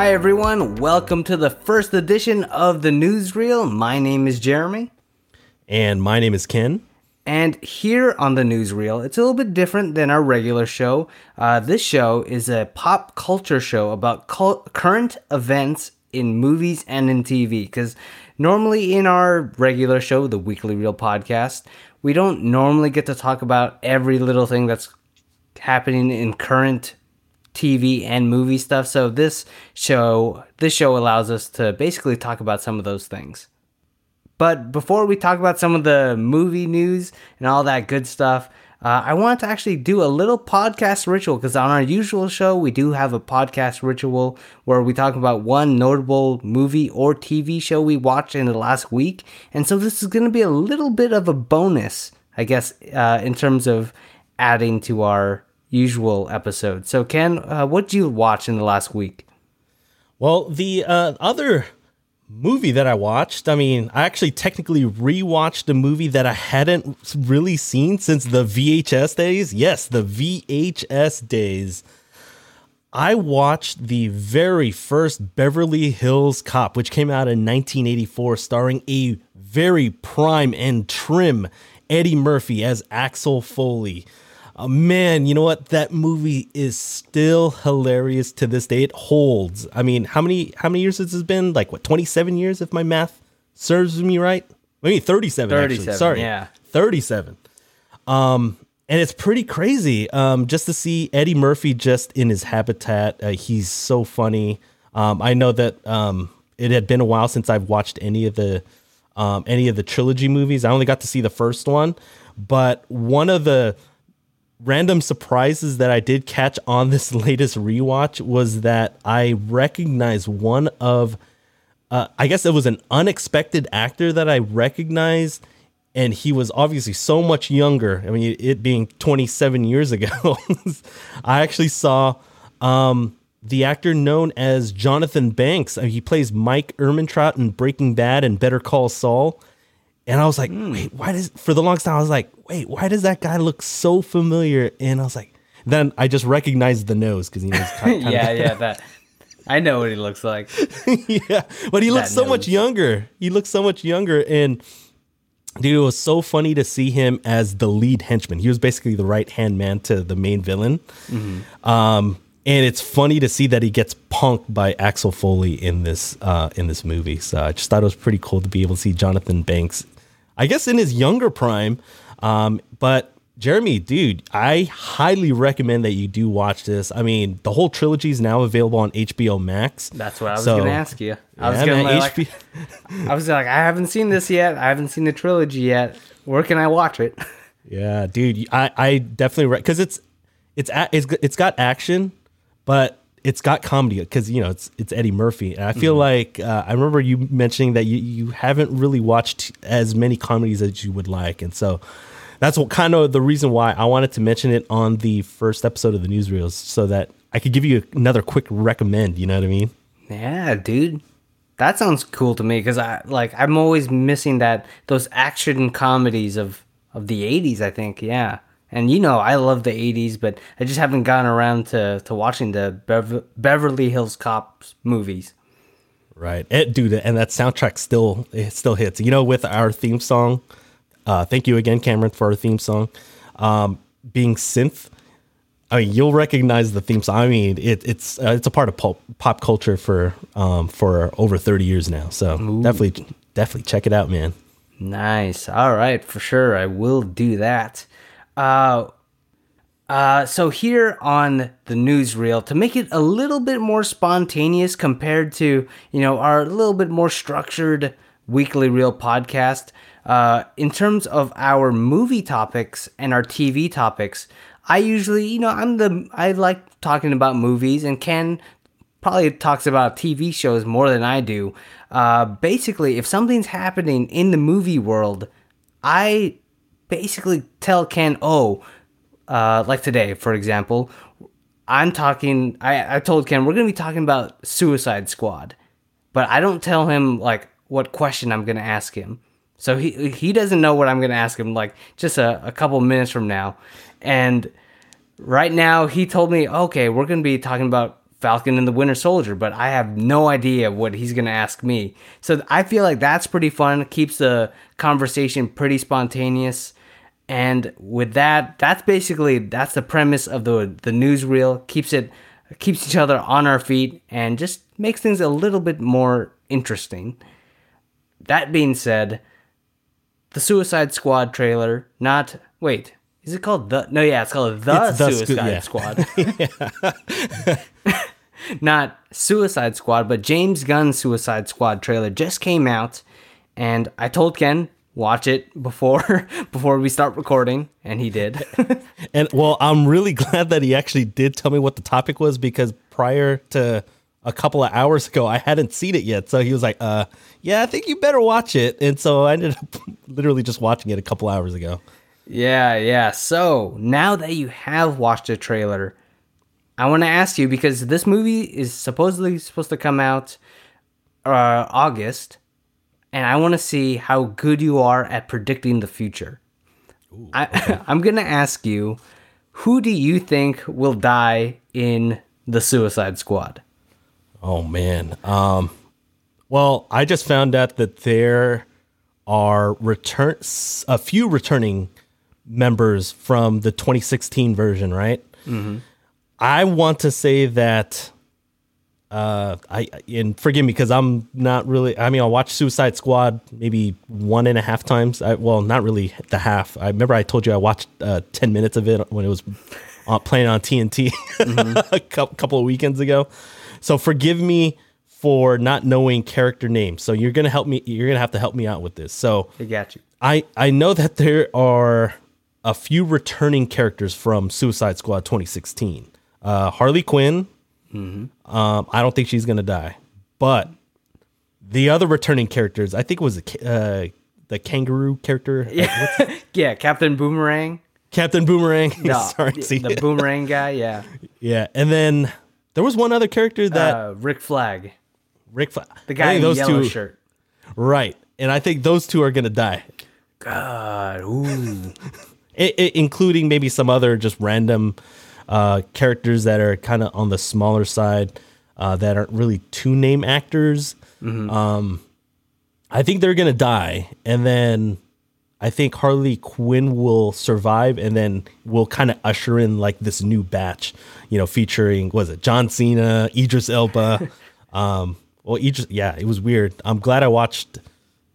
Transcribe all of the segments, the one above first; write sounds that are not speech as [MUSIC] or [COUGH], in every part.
Hi, everyone. Welcome to the first edition of the Newsreel. My name is Jeremy. And my name is Ken. And here on the Newsreel, it's a little bit different than our regular show. Uh, this show is a pop culture show about cul- current events in movies and in TV. Because normally in our regular show, the Weekly Reel podcast, we don't normally get to talk about every little thing that's happening in current TV and movie stuff. So this show, this show allows us to basically talk about some of those things. But before we talk about some of the movie news and all that good stuff, uh, I wanted to actually do a little podcast ritual because on our usual show, we do have a podcast ritual where we talk about one notable movie or TV show we watched in the last week. And so this is going to be a little bit of a bonus, I guess, uh, in terms of adding to our usual episode. So, Ken, uh, what did you watch in the last week? Well, the uh, other movie that I watched, I mean, I actually technically rewatched a movie that I hadn't really seen since the VHS days. Yes, the VHS days. I watched the very first Beverly Hills Cop, which came out in 1984, starring a very prime and trim Eddie Murphy as Axel Foley. Uh, man, you know what? That movie is still hilarious to this day. It holds. I mean, how many how many years has this been? Like what, 27 years if my math serves me right? I mean, 37, 37 actually. Sorry. Yeah. 37. Um and it's pretty crazy um, just to see Eddie Murphy just in his habitat. Uh, he's so funny. Um, I know that um, it had been a while since I've watched any of the um, any of the trilogy movies. I only got to see the first one, but one of the random surprises that I did catch on this [LAUGHS] latest rewatch was that I recognized one of, uh, I guess it was an unexpected actor that I recognized, and he was obviously so much younger. I mean, it being 27 years ago, [LAUGHS] I actually saw um, the actor known as Jonathan Banks. Uh, he plays Mike Ehrmantraut in Breaking Bad and Better Call Saul. And I was like, mm. wait, why does for the longest time I was like, wait, why does that guy look so familiar? And I was like, then I just recognized the nose because he was [LAUGHS] kind of, yeah, [LAUGHS] yeah, that I know what he looks like. [LAUGHS] yeah, but he looks so nose. much younger. He looks so much younger, and dude, it was so funny to see him as the lead henchman. He was basically the right hand man to the main villain. Mm-hmm. Um, and it's funny to see that he gets punked by Axel Foley in this uh, in this movie. So I just thought it was pretty cool to be able to see Jonathan Banks, I guess in his younger prime, um, but Jeremy, dude, I highly recommend that you do watch this. I mean, the whole trilogy is now available on HBO Max. That's what I was so, going to ask you. I was going to like, I was like, I haven't seen this yet. I haven't seen the trilogy yet. Where can I watch it? [LAUGHS] Yeah, dude, I, I definitely because it's it's it's it's got action, but it's got comedy because you know it's it's Eddie Murphy, and I feel mm like uh, I remember you mentioning that you you haven't really watched as many comedies as you would like, and so that's what kind of the reason why I wanted to mention it on the first episode of the newsreels so that I could give you another quick recommend. You know what I mean? Yeah, dude. That sounds cool to me because I like I'm always missing that those action comedies of of the 80s, I think. Yeah. And you know, I love the 80s, but I just haven't gotten around to, to watching the Bever- Beverly Hills Cops movies. Right. It, dude, and that soundtrack still it still hits. You know, with our theme song, uh, thank you again, Cameron, for our theme song. Um, being synth, I mean, you'll recognize the theme song. I mean, it, it's uh, it's a part of pop, pop culture for um, for over thirty years now. So Ooh. definitely definitely check it out, man. Nice. All right, for sure, I will do that. Uh, uh, so here on the newsreel, to make it a little bit more spontaneous compared to you know our little bit more structured weekly reel podcast, uh, in terms of our movie topics and our TV topics, I usually, you know, I'm the I like talking about movies, and Ken probably talks about TV shows more than I do. Uh, basically, if something's happening in the movie world, I basically tell Ken, oh, uh, like today, for example, I'm talking. I I told Ken we're gonna be talking about Suicide Squad, but I don't tell him like what question I'm gonna ask him. So he he doesn't know what I'm gonna ask him like just a, a couple minutes from now. And right now he told me, okay, we're gonna be talking about Falcon and the Winter Soldier, but I have no idea what he's going to ask me. So I feel like that's pretty fun. keeps the conversation pretty spontaneous. And with that, that's basically that's the premise of the the newsreel. Keeps it keeps each other on our feet and just makes things a little bit more interesting. That being said, the Suicide Squad trailer, not wait, is it called the? No, yeah, it's called the, It's the Suicide Scu- yeah. Squad. [LAUGHS] [LAUGHS] not Suicide Squad, but James Gunn's Suicide Squad trailer just came out, and I told Ken watch it before [LAUGHS] before we start recording, and he did. [LAUGHS] And well, I'm really [LAUGHS] glad that he actually did tell me what the topic was because prior to a couple of hours ago, I hadn't seen it yet. So he was like, "Uh, yeah, I think you better watch it." And so I ended up literally just watching it a couple hours ago. Yeah, yeah. So now that you have watched the trailer, I want to ask you because this movie is supposedly supposed to come out uh, August, and I want to see how good you are at predicting the future. I, [LAUGHS] I'm gonna ask you, who do you think will die in the Suicide Squad? Oh man. Um well, I just found out that there are return a few returning members from the 2016 version, right? I want to say that uh I and forgive me because I'm not really I mean I watched Suicide Squad maybe one and a half times. I, well, not really the half. I remember I told you I watched uh, 10 minutes of it when it was on, playing on TNT [LAUGHS] a cou- couple of weekends ago. So forgive me for not knowing character names. So you're gonna help me. You're gonna have to help me out with this. So I got you. I I know that there are a few returning characters from Suicide Squad 2016. Uh, Harley Quinn. Um, I don't think she's gonna die, but the other returning characters, I think it was uh, the kangaroo character, [LAUGHS] Yeah, yeah. Captain Boomerang. Captain Boomerang. [LAUGHS] No, Sorry, the, the Boomerang guy. Yeah. yeah, and then there was one other character that Uh, Rick Flag, Rick, Fla- the guy in those yellow two, shirt. right? And I think those two are gonna die. God, ooh. [LAUGHS] I I including maybe some other just random uh, characters that are kind of on the smaller side uh, that aren't really two name actors. Um, I think they're gonna die, and then I think Harley Quinn will survive, and then we'll kind of usher in like this new batch, you know, featuring was it John Cena, Idris Elba. [LAUGHS] um, well, Idris, yeah, it was weird. I'm glad I watched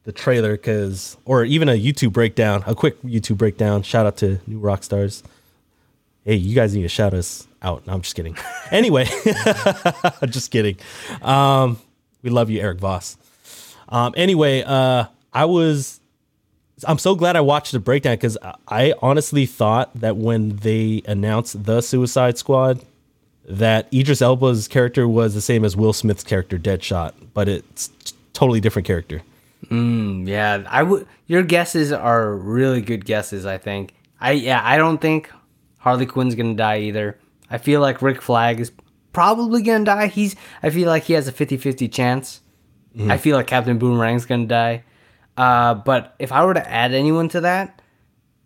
the trailer because, or even a YouTube breakdown, a quick YouTube breakdown. Shout out to New Rockstars. Hey, you guys need to shout us out. No, I'm just kidding. [LAUGHS] Anyway, [LAUGHS] just kidding. Um, we love you, Eric Voss. Um, anyway, uh, I was, I'm so glad I watched the breakdown because I honestly thought that when they announced the Suicide Squad, that Idris Elba's character was the same as Will Smith's character, Deadshot, but it's totally different character. Yeah, I would. Your guesses are really good guesses. I think. I yeah. I don't think Harley Quinn's gonna die either. I feel like Rick Flag is probably gonna die. He's. I feel like he has a 50-50 chance. I feel like Captain Boomerang's gonna die. Uh, but if I were to add anyone to that,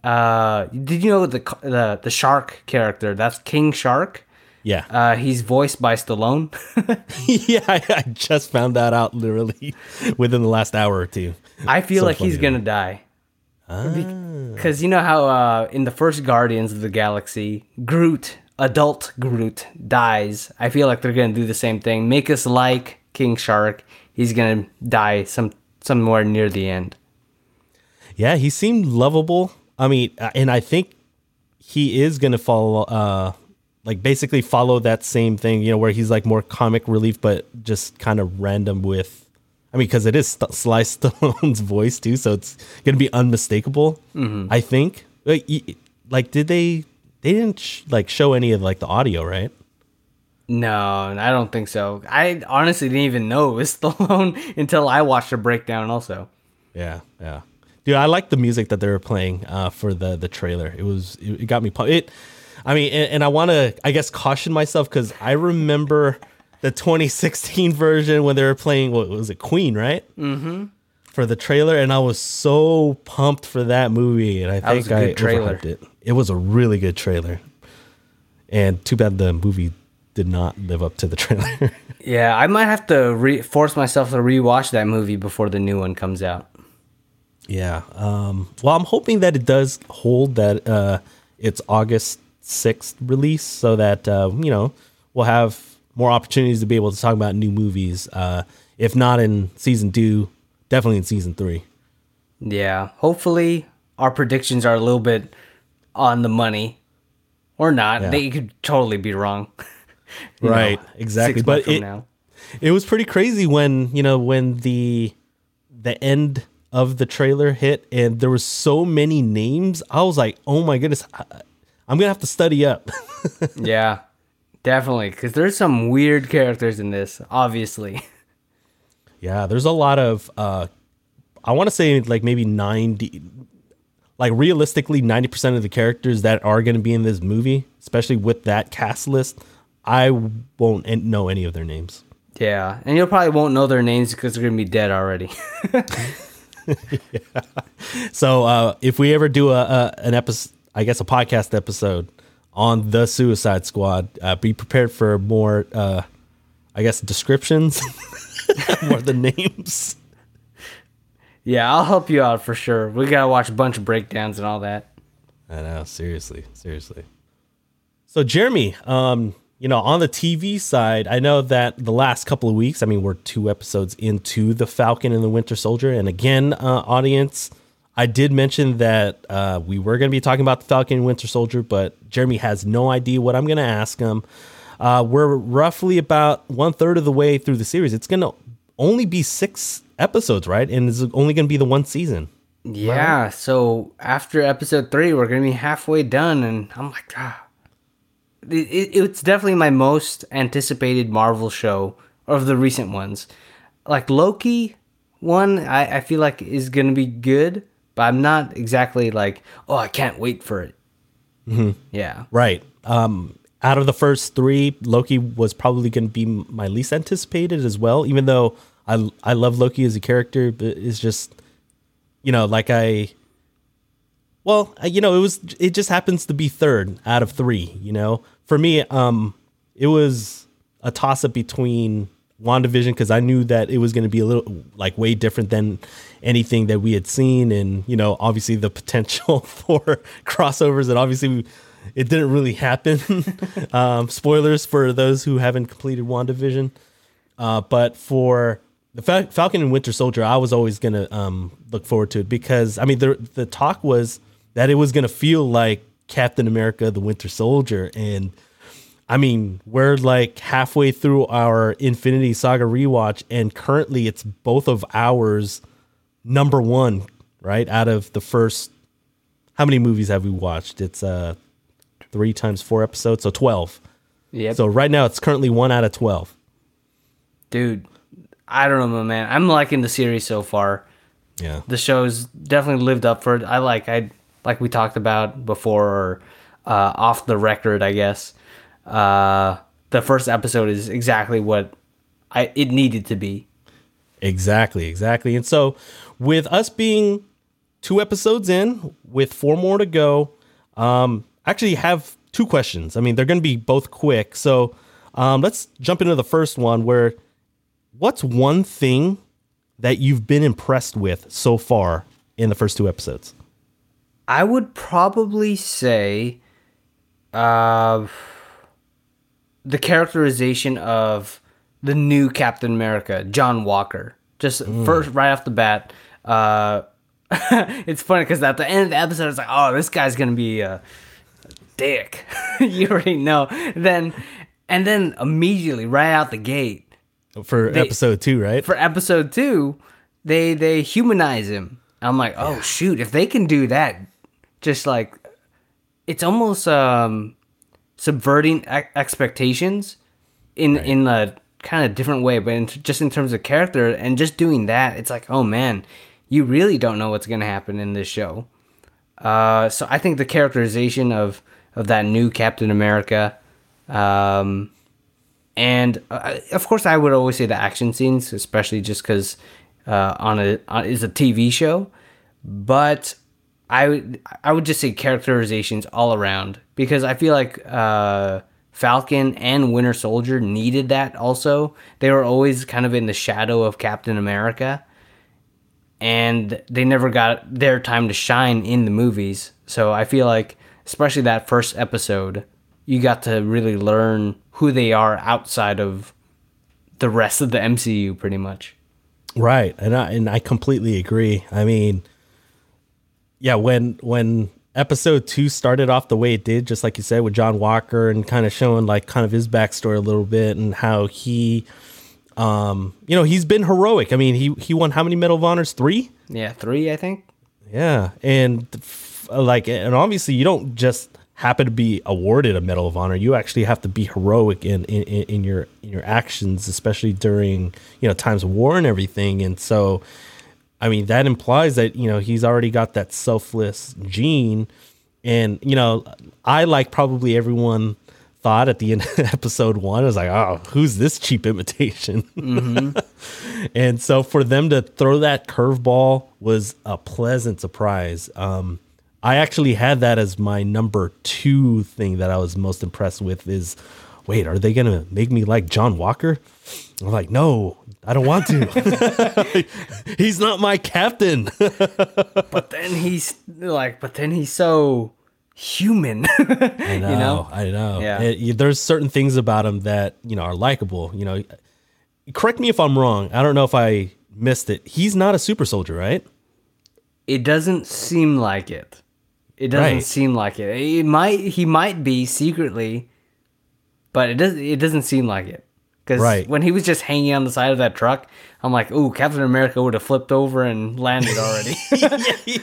uh, did you know the the the shark character? That's King Shark. Yeah. Uh, he's voiced by Stallone. [LAUGHS] [LAUGHS] yeah, I, I just found that out literally [LAUGHS] within the last hour or two. I feel So like he's funny to gonna die. Because you know how uh, in the first Guardians of the Galaxy, Groot, adult Groot, dies. I feel like they're gonna do the same thing. Make us like King Shark. He's gonna die some somewhere near the end. Yeah, he seemed lovable. I mean, uh, and I think he is going to follow, uh, like basically follow that same thing, you know, where he's like more comic relief, but just kind of random with. I mean, because it is St- Sly Stallone's [LAUGHS] voice too, so it's going to be unmistakable. I think. Like, like, did they? They didn't sh- like show any of like the audio, right? No, I don't think so. I honestly didn't even know it was [LAUGHS] Stallone until I watched a breakdown. Also, Yeah, yeah, dude. I like the music that they were playing uh, for the the trailer. It was it, it got me pumped. It, I mean, and, and I want to I guess caution myself because I remember the 2016 version when they were playing what was it Queen, right? Mm-hmm. For the trailer, and I was so pumped for that movie, and I That think I trailer. overhyped it. It was a really good trailer, and too bad the movie did not live up to the [LAUGHS] trailer. Yeah, I might have to re- force myself to rewatch that movie before the new one comes out. yeah. Um, well, I'm hoping that it does hold that uh, it's August 6th release so that, uh, you know, we'll have more opportunities to be able to talk about new movies. Uh, if not in season two, definitely in season three. Yeah, hopefully our predictions are a little bit on the money, or not. Yeah. They could totally be wrong. [LAUGHS] Right, know, exactly. But it- now. It was pretty crazy when you know when the the end of the trailer hit and there was so many names. I was like, oh my goodness, I, I'm gonna have to study up. [LAUGHS] yeah, definitely, because there's some weird characters in this. Obviously, [LAUGHS] yeah, there's a lot of uh, I want to say like maybe ninety, like realistically ninety percent of the characters that are gonna be in this movie, especially with that cast list, I won't know any of their names. yeah, and you probably won't know their names because they're gonna be dead already. [LAUGHS] [LAUGHS] So uh, if we ever do a, a an episode, I guess a podcast episode on the Suicide Squad, uh, be prepared for more, uh, I guess, descriptions, [LAUGHS] more the names. yeah, I'll help you out for sure. We gotta watch a bunch of breakdowns and all that. I know, seriously, seriously. So Jeremy, um, you know, on the TV side, I know that the last couple of weeks, I mean, we're two episodes into the Falcon and the Winter Soldier, and again, uh, audience, I did mention that uh, we were going to be talking about the Falcon and Winter Soldier, but Jeremy has no idea what I'm going to ask him. Uh, we're roughly about one third of the way through the series. It's going to only be six episodes, right? And it's only going to be the one season. Yeah, so after episode three, we're gonna be halfway done, and I'm like, ah. It, it, it's definitely my most anticipated Marvel show of the recent ones. Like Loki, one I, I feel like is gonna be good, but I'm not exactly like, oh, I can't wait for it. Yeah, Right. Um, out of the first three, Loki was probably going to be my least anticipated as well. Even though I I love Loki as a character, but it's just you know like I. Well, you know, it was it just happens to be third out of three. You know, for me, um, it was a toss up between WandaVision because I knew that it was going to be a little like way different than anything that we had seen, and you know, obviously the potential [LAUGHS] for crossovers, and obviously it didn't really happen. [LAUGHS] um, spoilers for those who haven't completed WandaVision, uh, but for the Fal- Falcon and Winter Soldier, I was always gonna um, look forward to it because I mean the the talk was that it was gonna feel like Captain America: The Winter Soldier, and I mean we're like halfway through our Infinity Saga rewatch, and currently it's both of ours number one, right? Out of the first, how many movies have we watched? It's uh three times four episodes, so twelve. Yeah. So right now it's currently one out of twelve. dude, I don't know, man. I'm liking the series so far. Yeah. the show's definitely lived up for it. I like I like we talked about before or uh, off the record, I guess. Uh, the first episode is exactly what I it needed to be. Exactly, exactly. And so, with us being two episodes in, with four more to go, um, actually have two questions. I mean, they're going to be both quick. So, um, let's jump into the first one. Where, what's one thing that you've been impressed with so far in the first two episodes? I would probably say uh, the characterization of the new Captain America, John Walker. Just first, right off the bat, uh, [LAUGHS] it's funny because at the end of the episode, it's like, oh, this guy's gonna be a dick. [LAUGHS] you already know. Then, and then immediately, right out the gate, For They- episode two, right? for episode two, they they humanize him. I'm like, oh shoot, if they can do that, just like it's almost um subverting e- expectations in in a kind of different way, but in, just in terms of character and just doing that, it's like, oh man, you really don't know what's gonna happen in this show. Uh, so I think the characterization of of that new Captain America, um, and uh, of course I would always say the action scenes, especially just because uh, on a on, is a TV show, but I would I would just say characterizations all around because I feel like uh, Falcon and Winter Soldier needed that also. They were always kind of in the shadow of Captain America. And they never got their time to shine in the movies. So I feel like, especially that first episode, you got to really learn who they are outside of the rest of the MCU, pretty much. Right, and I and I completely agree. I mean, yeah, when when episode two started off the way it did, just like you said, with John Walker and kind of showing like kind of his backstory a little bit and how he, um, you know, he's been heroic. I mean, he he won how many Medal of Honors? Three. Yeah, three, I think. Yeah, and like, and obviously, you don't just happen to be awarded a Medal of Honor. You actually have to be heroic in in, in your in your actions, especially during you know times of war and everything. And so, I mean, that implies that you know he's already got that selfless gene. And you know, I like probably everyone thought at the end of [LAUGHS] episode one. I was like, oh, who's this cheap imitation? [LAUGHS] Mm-hmm. and so for them to throw that curveball was a pleasant surprise. Um, I actually had that as my number two thing that I was most impressed with is wait, are they gonna make me like John Walker? I'm like, no, I don't want to. [LAUGHS] [LAUGHS] he's not my captain. [LAUGHS] but then he's like, but then he's so human. I know, you know, I know. Yeah. It, there's certain things about him that you know are likable. You know, correct me if I'm wrong. I don't know if I missed it. He's not a super soldier, right? It doesn't seem like it. It doesn't right. seem like it. It might he might be secretly, but it doesn't. It doesn't seem like it. Because right. when he was just hanging on the side of that truck, I'm like, "Ooh, Captain America would have flipped over and landed already." [LAUGHS] yeah, he,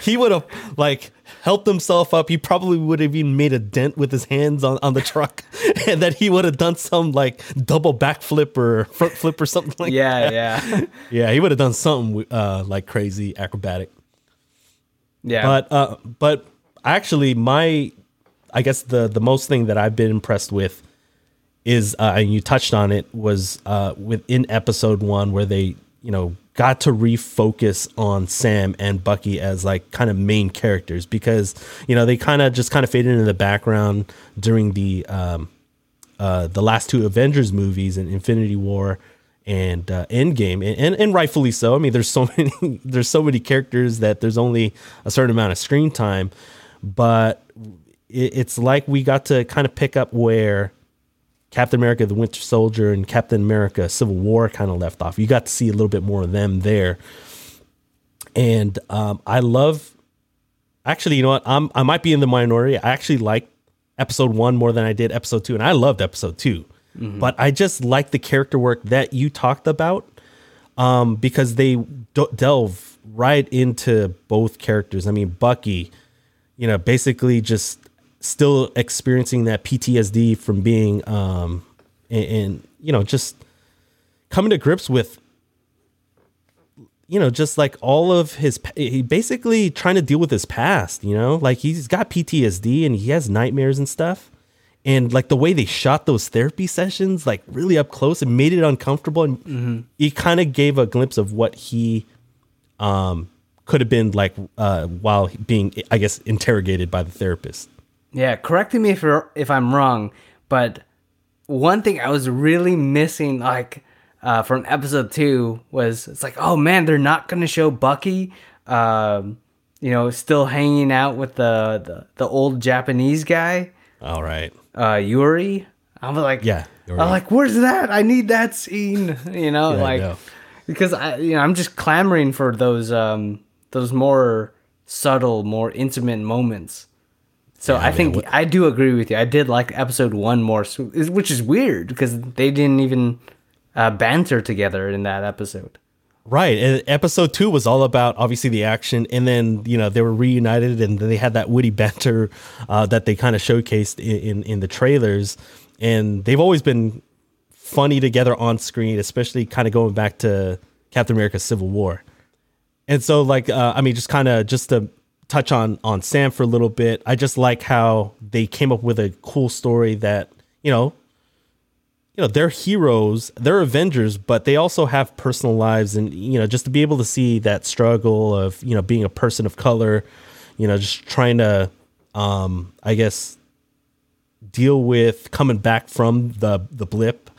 he would have like helped himself up. He probably would have even made a dent with his hands on, on the truck, [LAUGHS] and that he would have done some like double backflip or front flip or something like yeah, that. Yeah, yeah, [LAUGHS] yeah. He would have done something uh, like crazy acrobatic. Yeah. But uh, but actually, my I guess the the most thing that I've been impressed with is, uh, and you touched on it, was uh, within episode one where they you know got to refocus on Sam and Bucky as like kind of main characters because you know they kind of just kind of faded into the background during the um, uh, the last two Avengers movies and Infinity War and uh, Endgame, and, and and rightfully so. I mean, there's so [LAUGHS] many there's so many characters that there's only a certain amount of screen time, but it, it's like we got to kind of pick up where Captain America: The Winter Soldier and Captain America: Civil War kind of left off. You got to see a little bit more of them there, and um, I love. Actually, you know what? I'm I might be in the minority. I actually like episode one more than I did episode two, and I loved episode two. Mm-hmm. But I just like the character work that you talked about um, because they d- delve right into both characters. I mean, Bucky, you know, basically just still experiencing that PTSD from being, um, and, and you know, just coming to grips with you know, just like all of his, he basically trying to deal with his past, you know, like he's got PTSD and he has nightmares and stuff. And like the way they shot those therapy sessions like really up close and made it uncomfortable and mm-hmm. it kind of gave a glimpse of what he um could have been like uh while being i guess interrogated by the therapist yeah correct me if you're, if i'm wrong but one thing i was really missing like uh from episode 2 was it's like oh man they're not going to show bucky um you know still hanging out with the, the the old japanese guy all right uh, Yori. I'm like, yeah. I'm like, where's that? I need that scene. [LAUGHS] You know, yeah, like because I, you know, I'm just clamoring for those, um, those more subtle, more intimate moments. So yeah, I think what- I do agree with you. I did like episode one more, which is weird because they didn't even uh, banter together in that episode. Right. And episode two was all about obviously the action. And then, you know, they were reunited and they had that witty [LAUGHS] banter uh, that they kind of showcased in, in, in, the trailers. And they've always been funny together on screen, especially kind of going back to Captain America Civil War. And so, like, uh, I mean, just kind of just to touch on on Sam for a little bit, I just like how they came up with a cool story that, you know, you know they're heroes they're avengers but they also have personal lives. And you know just to be able to see that struggle of you know being a person of color you know just trying to um i guess deal with coming back from the the blip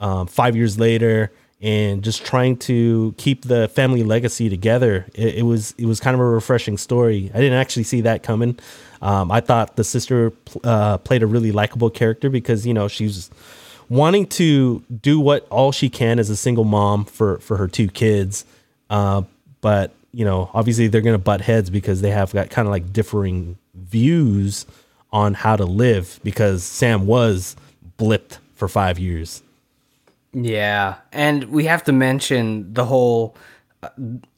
um, five years later and just trying to keep the family legacy together. It, it, was it was kind of a refreshing story. I didn't actually see that coming. Um, I thought the sister uh, played a really likable character because you know she's wanting to do what all she can as a single mom for for her two kids, uh, but you know obviously they're gonna butt heads because they have got kind of like differing views on how to live because Sam was blipped for five years. Yeah, and we have to mention the whole. Uh,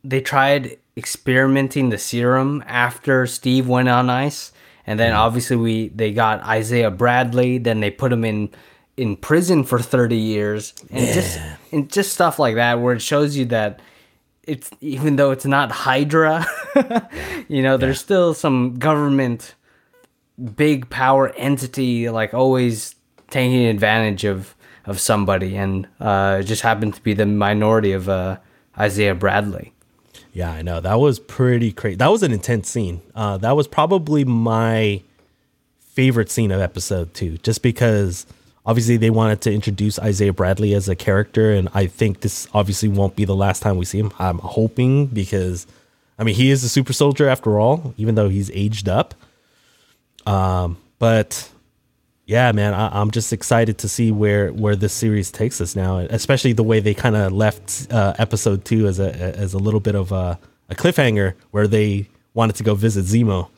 they tried experimenting the serum after Steve went on ice, and then mm. obviously we they got Isaiah Bradley. Then they put him in in prison for thirty years, and yeah. just and just stuff like that, where it shows you that it's even though it's not Hydra, [LAUGHS] you know, there's still some government big power entity like always taking advantage of of somebody, and uh, just happened to be the minority of uh, Isaiah Bradley. Yeah, I know that was pretty crazy. That was an intense scene. Uh, that was probably my favorite scene of episode two, just because obviously they wanted to introduce Isaiah Bradley as a character, and I think this obviously won't be the last time we see him. I'm hoping because, I mean, he is a super soldier after all, even though he's aged up. Um, but yeah, man, I, am just excited to see where where this series takes us now, especially the way they kind of left uh, episode two as a as a little bit of a, a cliffhanger where they wanted to go visit Zemo.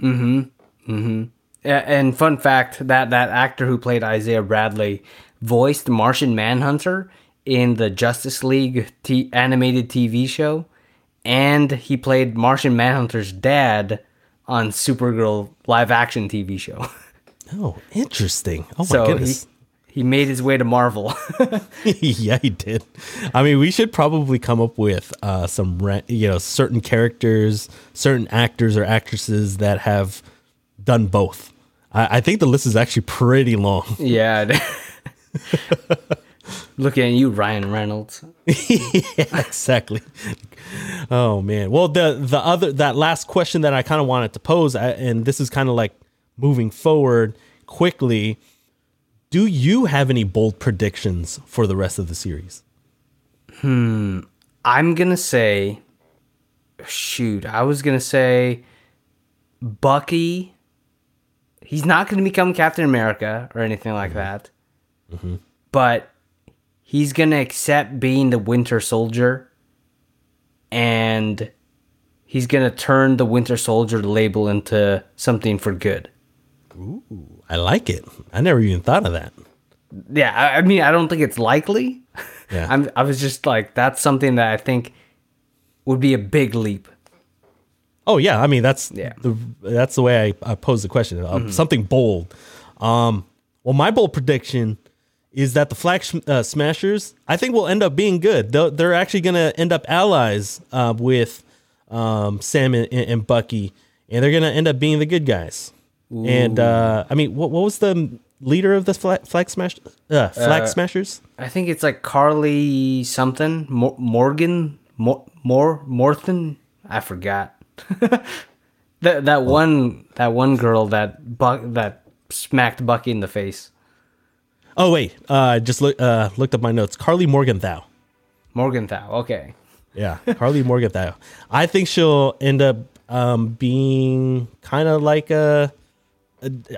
Mm-hmm. Mm-hmm. And fun fact that that actor who played Isaiah Bradley voiced Martian Manhunter in the Justice League t- animated TV show, and he played Martian Manhunter's dad on Supergirl live action TV show. [LAUGHS] Oh, interesting. Oh my so goodness. He, he made his way to Marvel. [LAUGHS] [LAUGHS] yeah, he did. I mean, we should probably come up with uh, some, you know, certain characters, certain actors or actresses that have done both. I, I think the list is actually pretty long. [LAUGHS] Yeah. Looking at you, Ryan Reynolds. yeah, exactly. Oh man. Well, the the other that last question that I kind of wanted to pose, and this is kind of like moving forward quickly, do you have any bold predictions for the rest of the series? Hmm. I'm going to say, shoot, I was going to say Bucky. He's not going to become Captain America or anything like mm-hmm. that. Mm-hmm. But he's going to accept being the Winter Soldier and he's going to turn the Winter Soldier label into something for good. Ooh, I like it. I never even thought of that. Yeah, I, I mean, I don't think it's likely. Yeah. [LAUGHS] I'm, I was just like, that's something that I think would be a big leap. Oh yeah, I mean that's yeah. the that's the way I, I pose the question. Uh, mm-hmm. Something bold. Um, well, my bold prediction is that the Flag uh, Smashers, I think, will end up being good. They're, they're actually going to end up allies uh, with um, Sam and, and, Bucky, and they're going to end up being the good guys. Ooh. And uh, I mean, what what was the leader of the flag, flag smash uh, flag uh, smashers? I think it's like Karli something Morgan Mor Mor Morton. I forgot. [LAUGHS] that that oh. one that one girl that Buck that smacked Bucky in the face. Oh wait, uh, just look uh, looked up my notes. Karli Morgenthau. Morgenthau. Okay. Yeah, Karli Morgenthau. I think she'll end up um, being kind of like a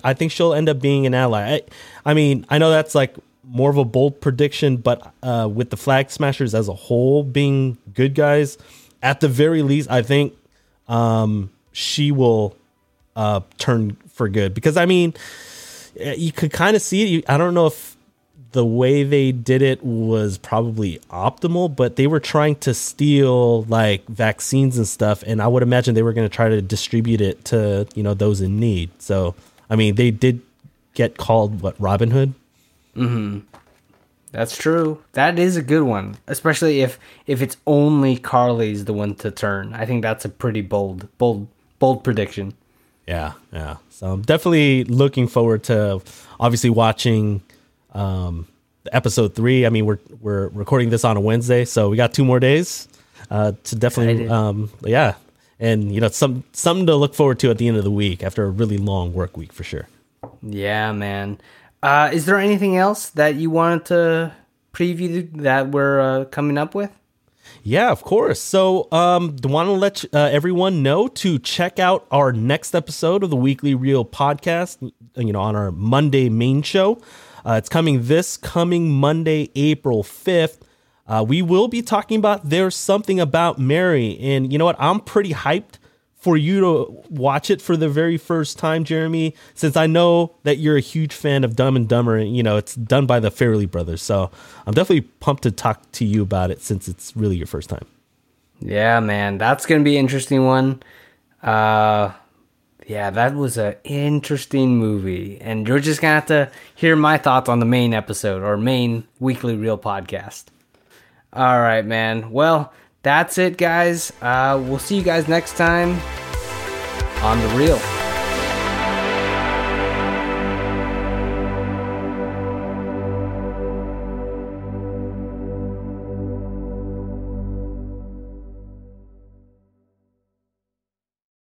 I think she'll end up being an ally. I, I mean, I know that's like more of a bold prediction, but uh, with the Flag Smashers as a whole being good guys, at the very least, I think um, she will uh, turn for good. Because I mean, you could kind of see it. I don't know if the way they did it was probably optimal, but they were trying to steal like vaccines and stuff, and I would imagine they were going to try to distribute it to you know those in need. So I mean, they did get called what Robin Hood. Hmm. That's true. That is a good one, especially if if it's only Karli's the one to turn. I think that's a pretty bold, bold, bold prediction. Yeah, yeah. So I'm definitely looking forward to obviously watching um, episode three. I mean, we're we're recording this on a Wednesday, so we got two more days uh, to definitely, um, yeah, and you know some something to look forward to at the end of the week after a really long work week for sure. Yeah, man. Uh, is there anything else that you wanted to preview that we're uh, coming up with? Yeah, of course. So, um, want to let uh, everyone know to check out our next episode of the Weekly Reel podcast. You know, on our Monday main show. Uh, it's coming this coming Monday, April fifth. Uh, we will be talking about there's something about Mary, and you know what? I'm pretty hyped for you to watch it for the very first time, Jeremy, since I know that you're a huge fan of Dumb and Dumber. And, you know, it's done by the Farrelly brothers. So I'm definitely pumped to talk to you about it since it's really your first time. Yeah, man. That's going to be an interesting one. Uh, yeah, that was an interesting movie. And you're just going to have to hear my thoughts on the main episode or main weekly reel podcast. All right, man. Well, that's it, guys. Uh, we'll see you guys next time on The Reel.